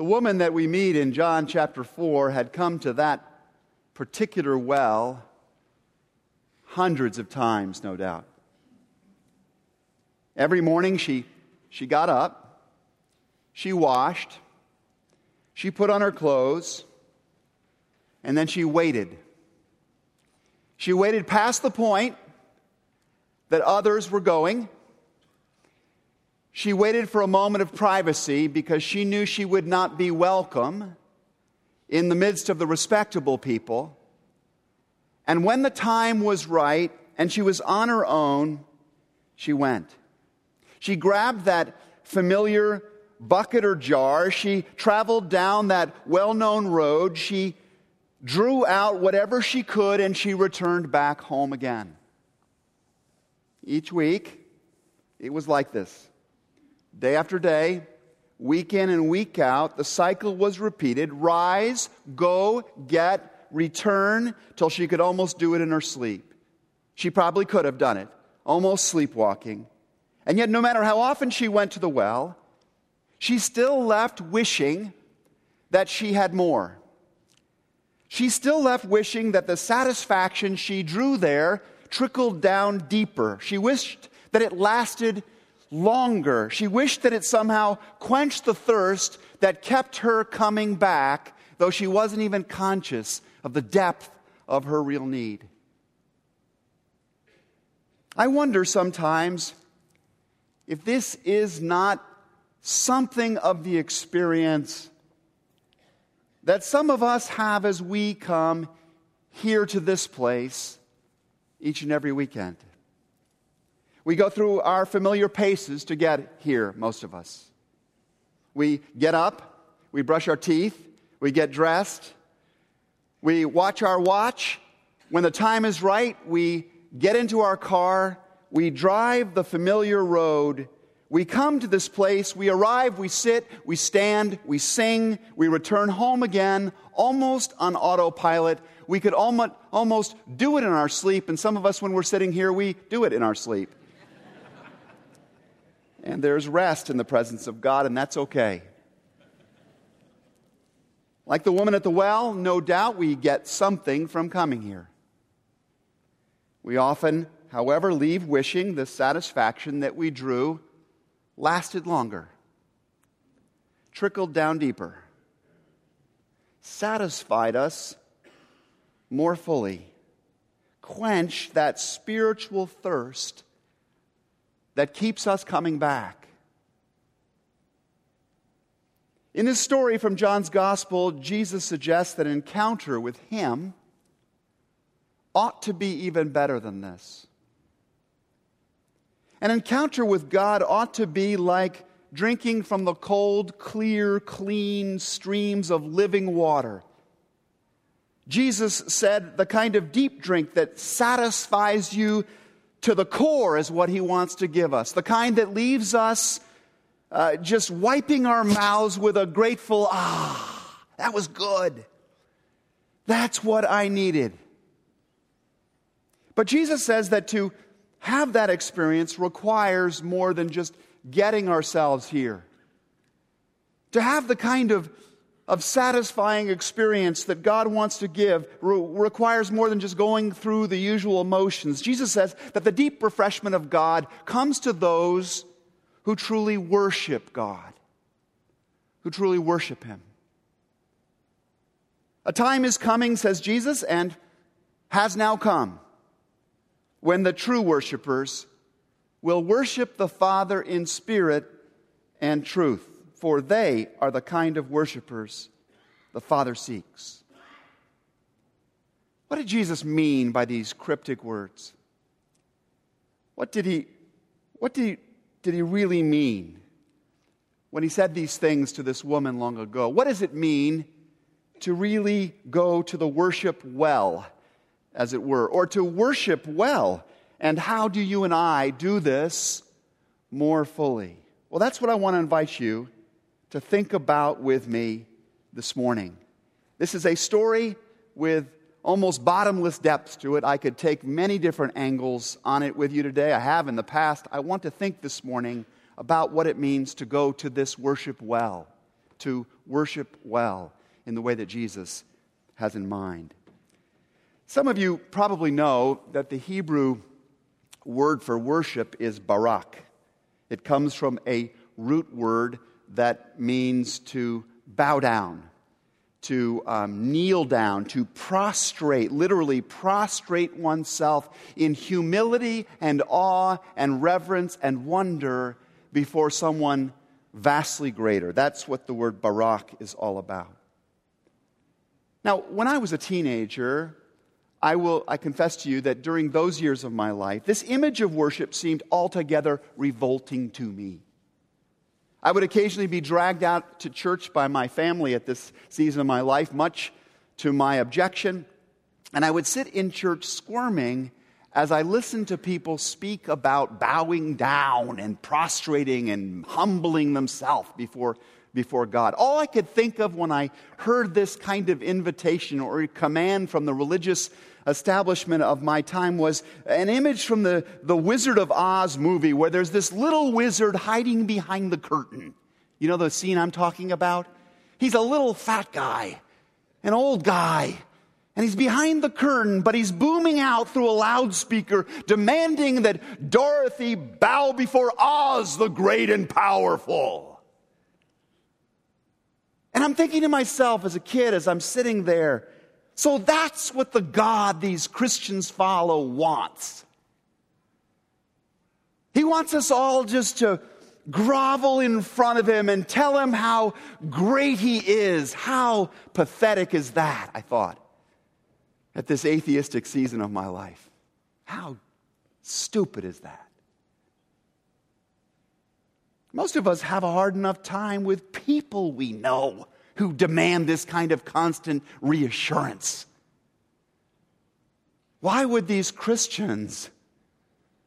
The woman that we meet in John chapter 4 had come to that particular well hundreds of times, no doubt. Every morning she, she got up, she washed, she put on her clothes, and then she waited. She waited past the point that others were going. She waited for a moment of privacy because she knew she would not be welcome in the midst of the respectable people. And when the time was right and she was on her own, she went. She grabbed that familiar bucket or jar. She traveled down that well known road. She drew out whatever she could and she returned back home again. Each week, it was like this. Day after day, week in and week out, the cycle was repeated rise, go, get, return, till she could almost do it in her sleep. She probably could have done it, almost sleepwalking. And yet, no matter how often she went to the well, she still left wishing that she had more. She still left wishing that the satisfaction she drew there trickled down deeper. She wished that it lasted longer. She wished that it somehow quenched the thirst that kept her coming back, though she wasn't even conscious of the depth of her real need. I wonder sometimes if this is not something of the experience that some of us have as we come here to this place each and every weekend. We go through our familiar paces to get here, most of us. We get up, we brush our teeth, we get dressed, we watch our watch. When the time is right, we get into our car, we drive the familiar road. We come to this place, we arrive, we sit, we stand, we sing, we return home again, almost on autopilot. We could almost, do it in our sleep, and some of us, when we're sitting here, we do it in our sleep. And there's rest in the presence of God, and that's okay. Like the woman at the well, no doubt we get something from coming here. We often, however, leave wishing the satisfaction that we drew lasted longer, trickled down deeper, satisfied us more fully, quenched that spiritual thirst that keeps us coming back. In this story from John's Gospel, Jesus suggests that an encounter with Him ought to be even better than this. An encounter with God ought to be like drinking from the cold, clear, clean streams of living water. Jesus said the kind of deep drink that satisfies you to the core is what he wants to give us. The kind that leaves us uh, just wiping our mouths with a grateful, ah, that was good. That's what I needed. But Jesus says that to have that experience requires more than just getting ourselves here. To have the kind of, of satisfying experience that God wants to give re- requires more than just going through the usual motions. Jesus says that the deep refreshment of God comes to those who truly worship God, who truly worship Him. A time is coming, says Jesus, and has now come when the true worshipers will worship the Father in spirit and truth, for they are the kind of worshipers the Father seeks. What did Jesus mean by these cryptic words? What did he, what did he, did he really mean when he said these things to this woman long ago? What does it mean to really go to the worship well? as it were, or to worship well. And how do you and I do this more fully? Well, that's what I want to invite you to think about with me this morning. This is a story with almost bottomless depths to it. I could take many different angles on it with you today. I have in the past. I want to think this morning about what it means to go to this worship well, to worship well in the way that Jesus has in mind. Some of you probably know that the Hebrew word for worship is barak. It comes from a root word that means to bow down, to um, kneel down, to prostrate, literally prostrate oneself in humility and awe and reverence and wonder before someone vastly greater. That's what the word barak is all about. Now, when I was a teenager, I will I confess to you that during those years of my life, this image of worship seemed altogether revolting to me. I would occasionally be dragged out to church by my family at this season of my life, much to my objection. And I would sit in church squirming as I listened to people speak about bowing down and prostrating and humbling themselves before, before God. All I could think of when I heard this kind of invitation or command from the religious establishment of my time was an image from the, the Wizard of Oz movie where there's this little wizard hiding behind the curtain. You know the scene I'm talking about? He's a little fat guy, an old guy. And he's behind the curtain, but he's booming out through a loudspeaker, demanding that Dorothy bow before Oz, the great and powerful. And I'm thinking to myself as a kid, as I'm sitting there, so that's what the God these Christians follow wants. He wants us all just to grovel in front of him and tell him how great he is. How pathetic is that, I thought, at this atheistic season of my life. How stupid is that? Most of us have a hard enough time with people we know who demand this kind of constant reassurance. Why would these Christians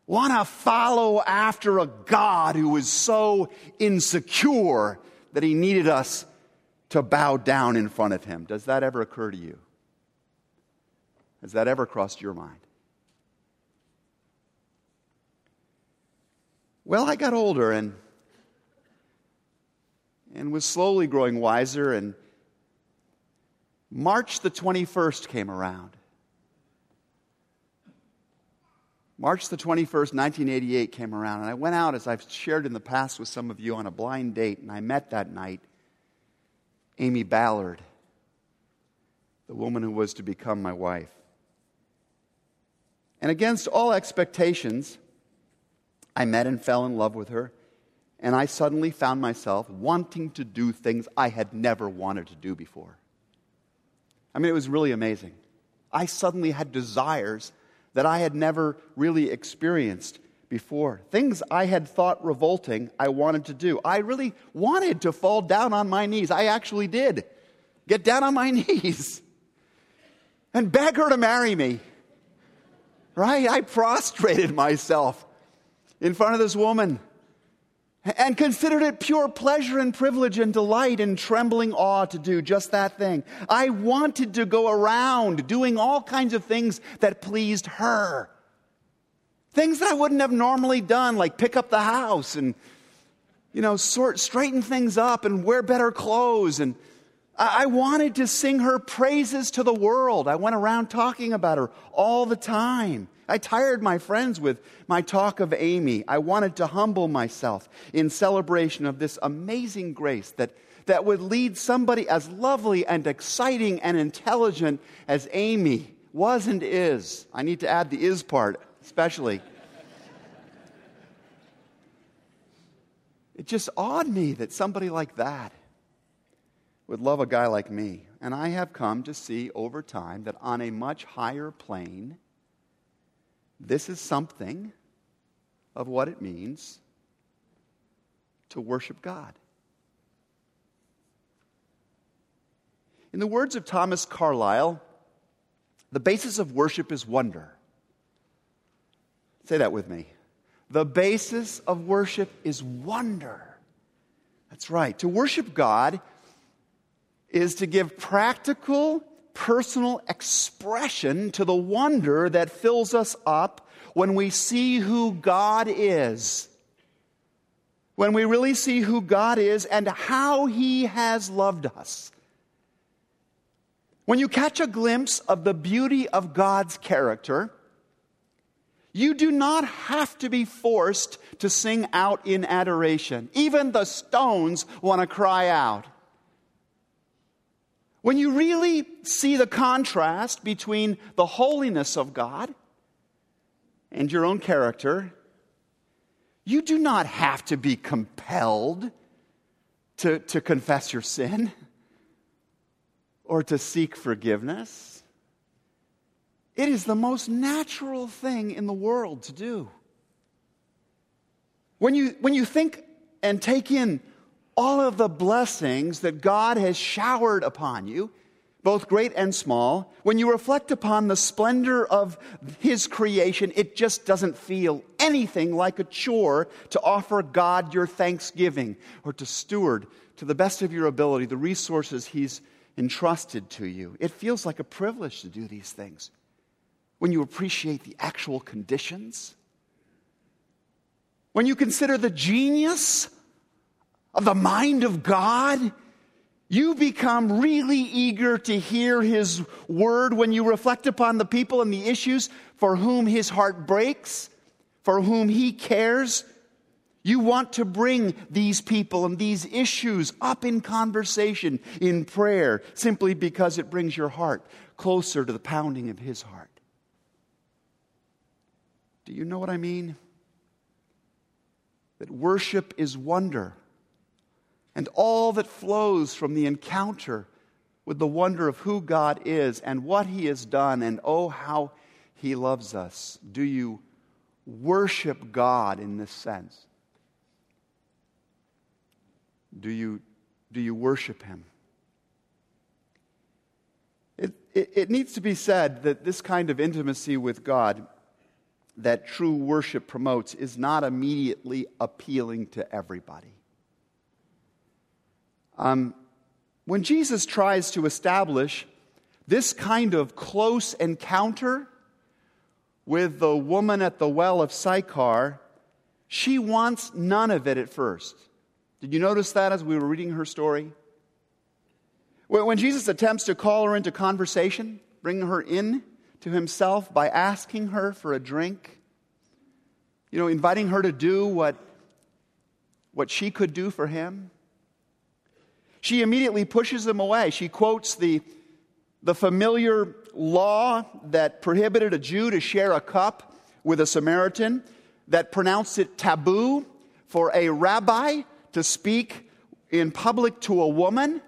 want to follow after a God who is so insecure that he needed us to bow down in front of him? Does that ever occur to you? Has that ever crossed your mind? Well, I got older and and was slowly growing wiser. And March the 21st came around. March the 21st, 1988 came around, and I went out, as I've shared in the past with some of you, on a blind date, and I met that night Amy Ballard, the woman who was to become my wife. And against all expectations, I met and fell in love with her and I suddenly found myself wanting to do things I had never wanted to do before. I mean, it was really amazing. I suddenly had desires that I had never really experienced before. Things I had thought revolting, I wanted to do. I really wanted to fall down on my knees. I actually did. Get down on my knees and beg her to marry me. Right? I prostrated myself in front of this woman and considered it pure pleasure and privilege and delight and trembling awe to do just that thing. I wanted to go around doing all kinds of things that pleased her. Things that I wouldn't have normally done, like pick up the house and, you know, sort, straighten things up and wear better clothes. And I, wanted to sing her praises to the world. I went around talking about her all the time. I tired my friends with my talk of Amy. I wanted to humble myself in celebration of this amazing grace that, that would lead somebody as lovely and exciting and intelligent as Amy was and is. I need to add the is part, especially. it just awed me that somebody like that would love a guy like me. And I have come to see over time that on a much higher plane, this is something of what it means to worship God. In the words of Thomas Carlyle, the basis of worship is wonder. Say that with me. The basis of worship is wonder. That's right. To worship God is to give practical personal expression to the wonder that fills us up when we see who God is. when we really see who God is and how He has loved us. When you catch a glimpse of the beauty of God's character, you do not have to be forced to sing out in adoration. Even the stones want to cry out. When you really see the contrast between the holiness of God and your own character, you do not have to be compelled to, to confess your sin or to seek forgiveness. It is the most natural thing in the world to do. When you, when you think and take in all of the blessings that God has showered upon you, both great and small, when you reflect upon the splendor of His creation, it just doesn't feel anything like a chore to offer God your thanksgiving or to steward to the best of your ability the resources He's entrusted to you. It feels like a privilege to do these things when you appreciate the actual conditions, when you consider the genius of the mind of God you become really eager to hear His word when you reflect upon the people and the issues for whom His heart breaks, for whom He cares. You want to bring these people and these issues up in conversation, in prayer, simply because it brings your heart closer to the pounding of His heart. Do you know what I mean? That worship is wonder and all that flows from the encounter with the wonder of who God is and what He has done, and oh, how He loves us. Do you worship God in this sense? Do you, do you worship Him? It, it, it needs to be said that this kind of intimacy with God that true worship promotes is not immediately appealing to everybody. Um, when Jesus tries to establish this kind of close encounter with the woman at the well of Sychar, she wants none of it at first. Did you notice that as we were reading her story? When Jesus attempts to call her into conversation, bring her in to himself by asking her for a drink, you know, inviting her to do what, what she could do for him, she immediately pushes him away. She quotes the, the familiar law that prohibited a Jew to share a cup with a Samaritan, that pronounced it taboo for a rabbi to speak in public to a woman.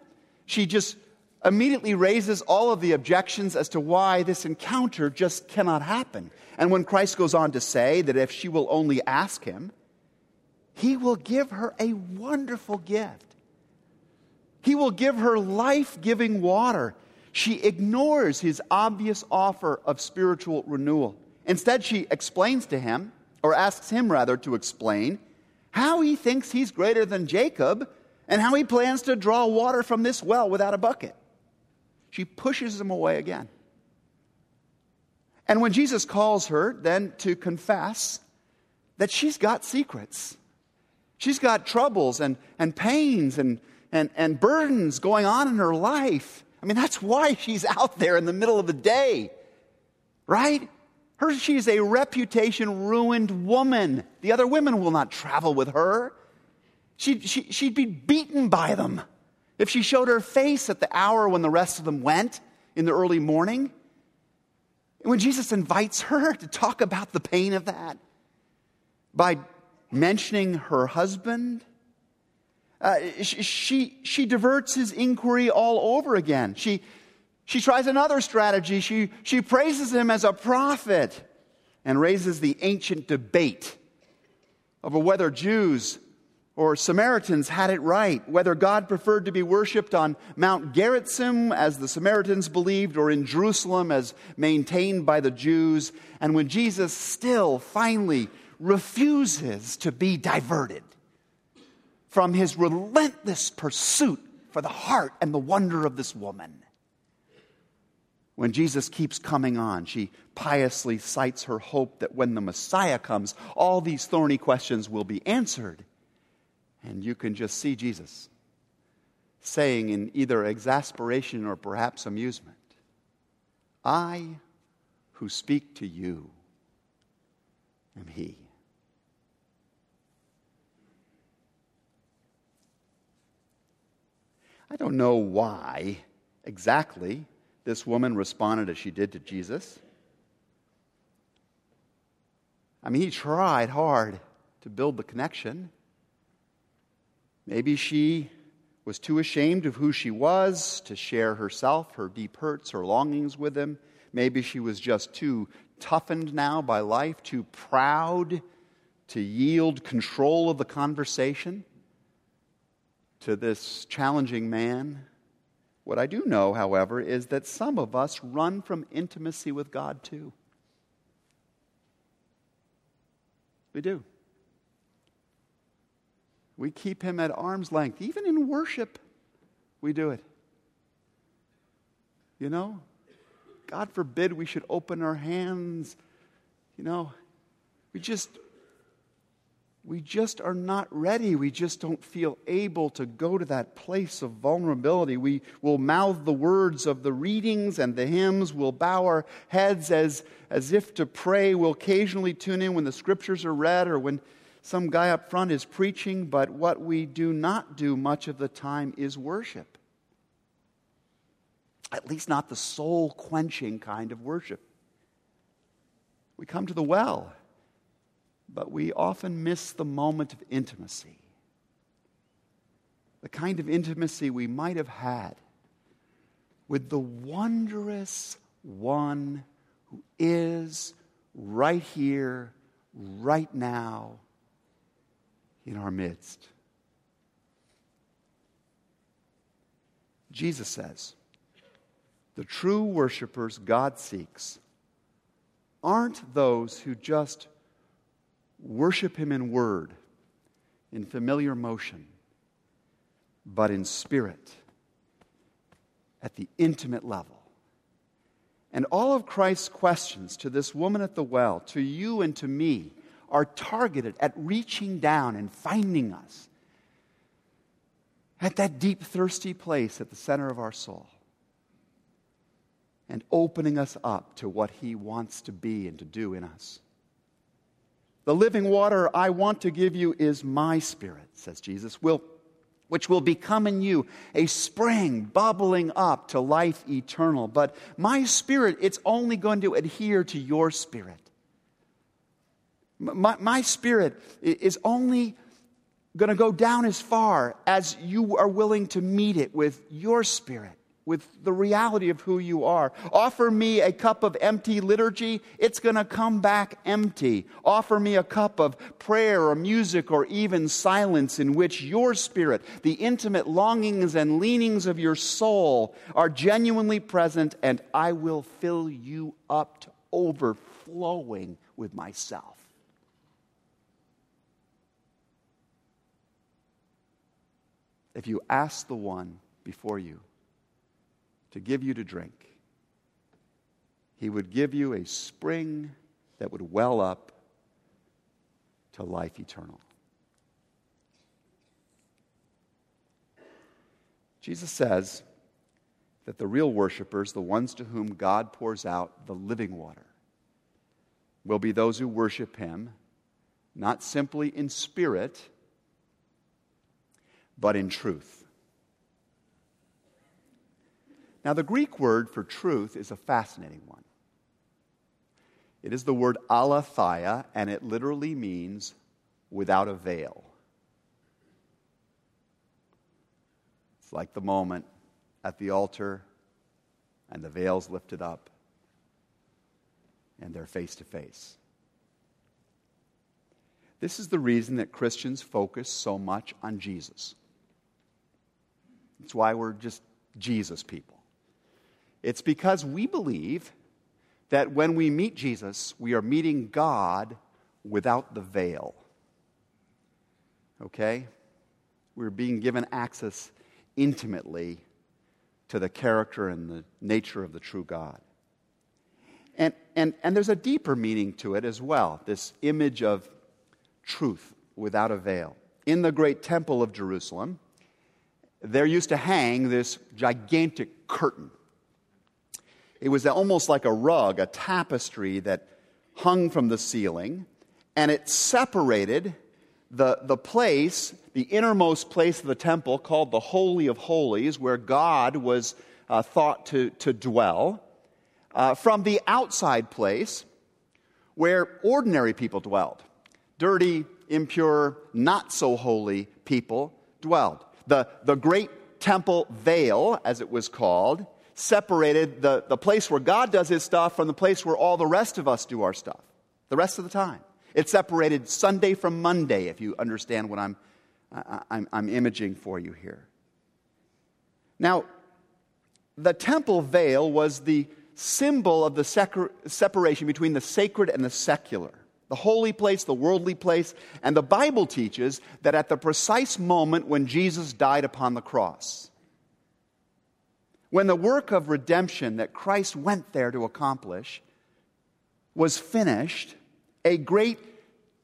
She just immediately raises all of the objections as to why this encounter just cannot happen. And when Christ goes on to say that if she will only ask him, he will give her a wonderful gift. He will give her life giving water. She ignores his obvious offer of spiritual renewal. Instead, she explains to him, or asks him rather to explain, how he thinks he's greater than Jacob and how he plans to draw water from this well without a bucket. She pushes him away again. And when Jesus calls her then to confess that she's got secrets, she's got troubles and, and pains and and, and burdens going on in her life. I mean, that's why she's out there in the middle of the day, right? Her, she's a reputation ruined woman. The other women will not travel with her. She'd, she, she'd be beaten by them if she showed her face at the hour when the rest of them went in the early morning. when Jesus invites her to talk about the pain of that by mentioning her husband, uh, she, she diverts his inquiry all over again. She, she tries another strategy. She, she praises him as a prophet and raises the ancient debate over whether Jews or Samaritans had it right, whether God preferred to be worshiped on Mount Gerizim as the Samaritans believed, or in Jerusalem as maintained by the Jews. And when Jesus still finally refuses to be diverted, from his relentless pursuit for the heart and the wonder of this woman. When Jesus keeps coming on, she piously cites her hope that when the Messiah comes, all these thorny questions will be answered. And you can just see Jesus saying in either exasperation or perhaps amusement, I who speak to you am He. I don't know why exactly this woman responded as she did to Jesus. I mean, he tried hard to build the connection. Maybe she was too ashamed of who she was to share herself, her deep hurts, her longings with him. Maybe she was just too toughened now by life, too proud to yield control of the conversation to this challenging man. What I do know, however, is that some of us run from intimacy with God too. We do. We keep him at arm's length. Even in worship, we do it. You know? God forbid we should open our hands. You know, we just we just are not ready. We just don't feel able to go to that place of vulnerability. We will mouth the words of the readings and the hymns. We'll bow our heads as, as if to pray. We'll occasionally tune in when the scriptures are read or when some guy up front is preaching. But what we do not do much of the time is worship. At least not the soul quenching kind of worship. We come to the well but we often miss the moment of intimacy. The kind of intimacy we might have had with the wondrous one who is right here, right now, in our midst. Jesus says, the true worshipers God seeks aren't those who just Worship Him in word, in familiar motion, but in spirit, at the intimate level. And all of Christ's questions to this woman at the well, to you and to me, are targeted at reaching down and finding us at that deep, thirsty place at the center of our soul and opening us up to what He wants to be and to do in us. The living water I want to give you is my spirit, says Jesus, will, which will become in you a spring bubbling up to life eternal. But my spirit, it's only going to adhere to your spirit. My, my spirit is only going to go down as far as you are willing to meet it with your spirit with the reality of who you are. Offer me a cup of empty liturgy, it's going to come back empty. Offer me a cup of prayer or music or even silence in which your spirit, the intimate longings and leanings of your soul, are genuinely present, and I will fill you up to overflowing with myself. If you ask the one before you, to give you to drink. He would give you a spring that would well up to life eternal. Jesus says that the real worshipers, the ones to whom God pours out the living water, will be those who worship Him, not simply in spirit, but in truth. Now, the Greek word for truth is a fascinating one. It is the word aletheia, and it literally means without a veil. It's like the moment at the altar and the veil's lifted up and they're face to face. This is the reason that Christians focus so much on Jesus. It's why we're just Jesus people. It's because we believe that when we meet Jesus, we are meeting God without the veil. Okay? We're being given access intimately to the character and the nature of the true God. And, and, and there's a deeper meaning to it as well this image of truth without a veil. in the great temple of Jerusalem, there used to hang this gigantic curtain. It was almost like a rug, a tapestry that hung from the ceiling, and it separated the, the place, the innermost place of the temple called the Holy of Holies, where God was uh, thought to, to dwell, uh, from the outside place where ordinary people dwelled. Dirty, impure, not so holy people dwelled. The, the great temple veil, as it was called, separated the, the place where God does his stuff from the place where all the rest of us do our stuff, the rest of the time. It separated Sunday from Monday, if you understand what I'm, I'm, I'm imaging for you here. Now, the temple veil was the symbol of the separation between the sacred and the secular the holy place, the worldly place. And the Bible teaches that at the precise moment when Jesus died upon the cross, when the work of redemption that Christ went there to accomplish was finished, a great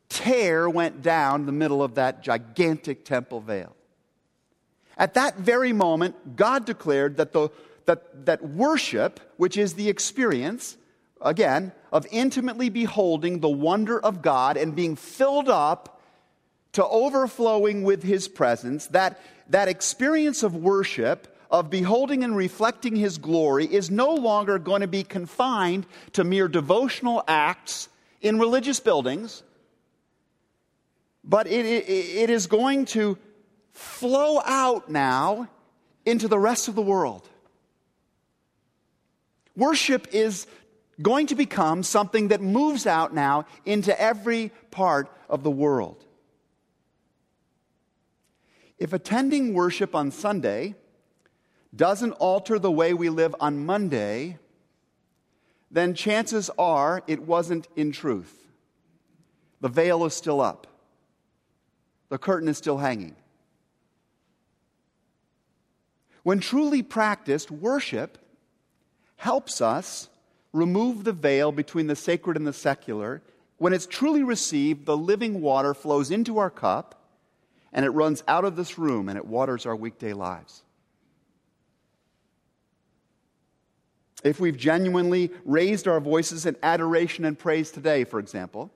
tear went down the middle of that gigantic temple veil. At that very moment, God declared that, the, that, that worship, which is the experience, again, of intimately beholding the wonder of God and being filled up to overflowing with His presence, that, that experience of worship, of beholding and reflecting His glory, is no longer going to be confined to mere devotional acts in religious buildings, but it, it, it is going to flow out now into the rest of the world. Worship is going to become something that moves out now into every part of the world. If attending worship on Sunday doesn't alter the way we live on Monday, then chances are it wasn't in truth. The veil is still up, the curtain is still hanging. When truly practiced, worship helps us remove the veil between the sacred and the secular. When it's truly received, the living water flows into our cup and it runs out of this room and it waters our weekday lives. If we've genuinely raised our voices in adoration and praise today, for example,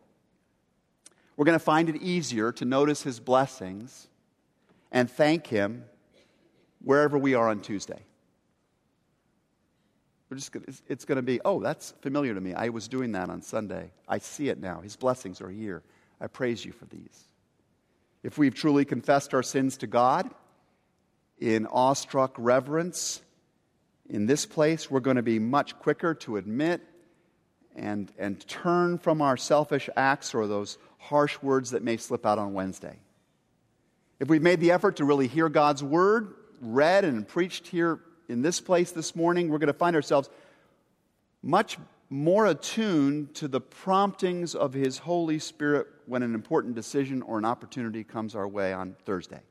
we're going to find it easier to notice his blessings and thank him wherever we are on Tuesday. We're just gonna, it's going to be, oh, that's familiar to me. I was doing that on Sunday. I see it now. His blessings are here. I praise you for these. If we've truly confessed our sins to God in awestruck reverence in this place, we're going to be much quicker to admit and, and turn from our selfish acts or those harsh words that may slip out on Wednesday. If we've made the effort to really hear God's word read and preached here in this place this morning, we're going to find ourselves much more attuned to the promptings of His Holy Spirit when an important decision or an opportunity comes our way on Thursday.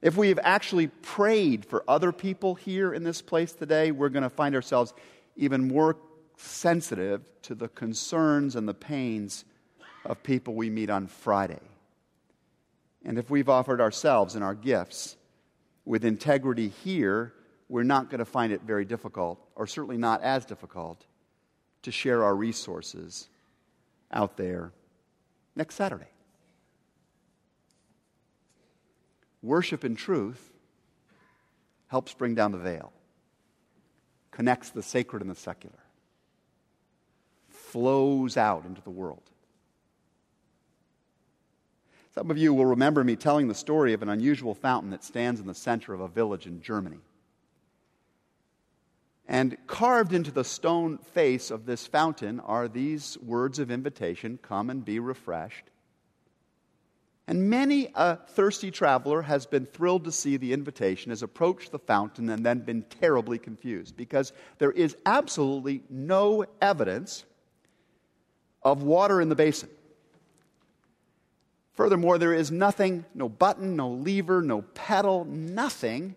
If we have actually prayed for other people here in this place today, we're going to find ourselves even more sensitive to the concerns and the pains of people we meet on Friday. And if we've offered ourselves and our gifts with integrity here, we're not going to find it very difficult, or certainly not as difficult, to share our resources out there next Saturday. Worship in truth helps bring down the veil, connects the sacred and the secular, flows out into the world. Some of you will remember me telling the story of an unusual fountain that stands in the center of a village in Germany. And carved into the stone face of this fountain are these words of invitation come and be refreshed. And many a thirsty traveler has been thrilled to see the invitation, has approached the fountain, and then been terribly confused because there is absolutely no evidence of water in the basin. Furthermore, there is nothing, no button, no lever, no pedal, nothing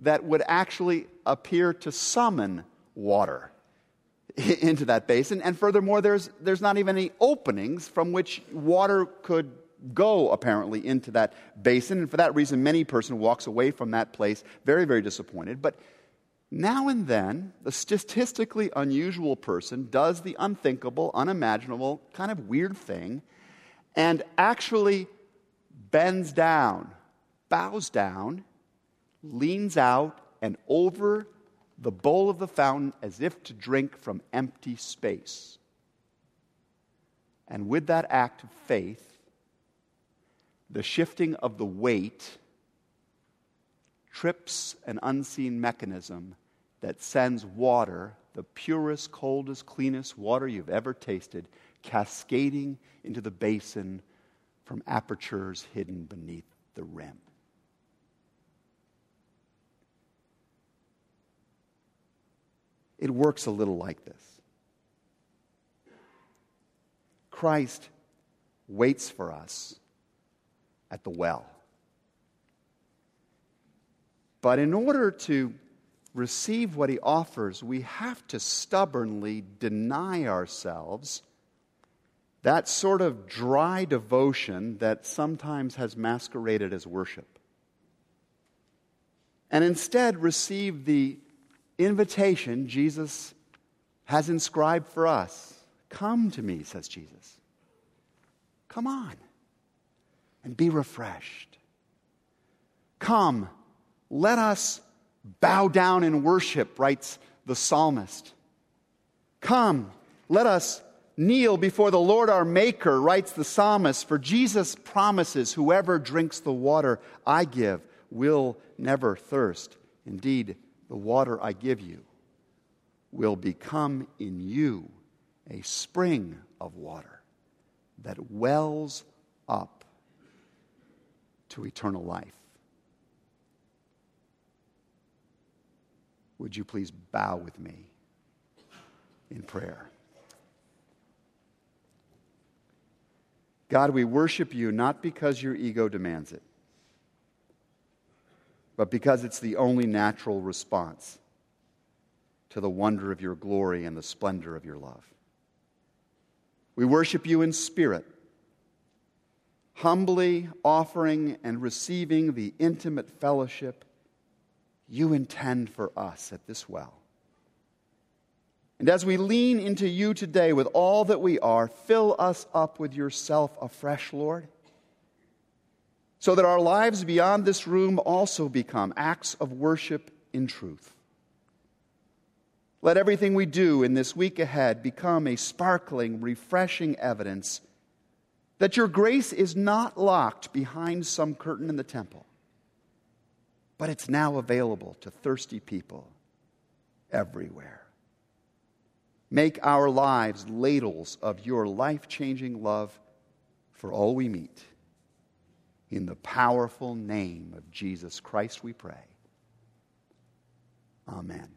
that would actually appear to summon water into that basin. And furthermore, there's, there's not even any openings from which water could go, apparently, into that basin. And for that reason, many person walks away from that place very, very disappointed. But now and then, the statistically unusual person does the unthinkable, unimaginable, kind of weird thing and actually bends down, bows down, leans out, and over the bowl of the fountain as if to drink from empty space. And with that act of faith, the shifting of the weight trips an unseen mechanism that sends water, the purest, coldest, cleanest water you've ever tasted, cascading into the basin from apertures hidden beneath the rim. It works a little like this Christ waits for us at the well. But in order to receive what he offers, we have to stubbornly deny ourselves that sort of dry devotion that sometimes has masqueraded as worship. And instead receive the invitation Jesus has inscribed for us. Come to me, says Jesus. Come on and be refreshed. Come let us bow down in worship, writes the psalmist. Come, let us kneel before the Lord our Maker, writes the psalmist. For Jesus promises, Whoever drinks the water I give will never thirst. Indeed, the water I give you will become in you a spring of water that wells up to eternal life. would you please bow with me in prayer? God, we worship you not because your ego demands it, but because it's the only natural response to the wonder of your glory and the splendor of your love. We worship you in spirit, humbly offering and receiving the intimate fellowship you intend for us at this well. And as we lean into you today with all that we are, fill us up with yourself afresh, Lord, so that our lives beyond this room also become acts of worship in truth. Let everything we do in this week ahead become a sparkling, refreshing evidence that your grace is not locked behind some curtain in the temple but it's now available to thirsty people everywhere. Make our lives ladles of your life changing love for all we meet. In the powerful name of Jesus Christ, we pray. Amen.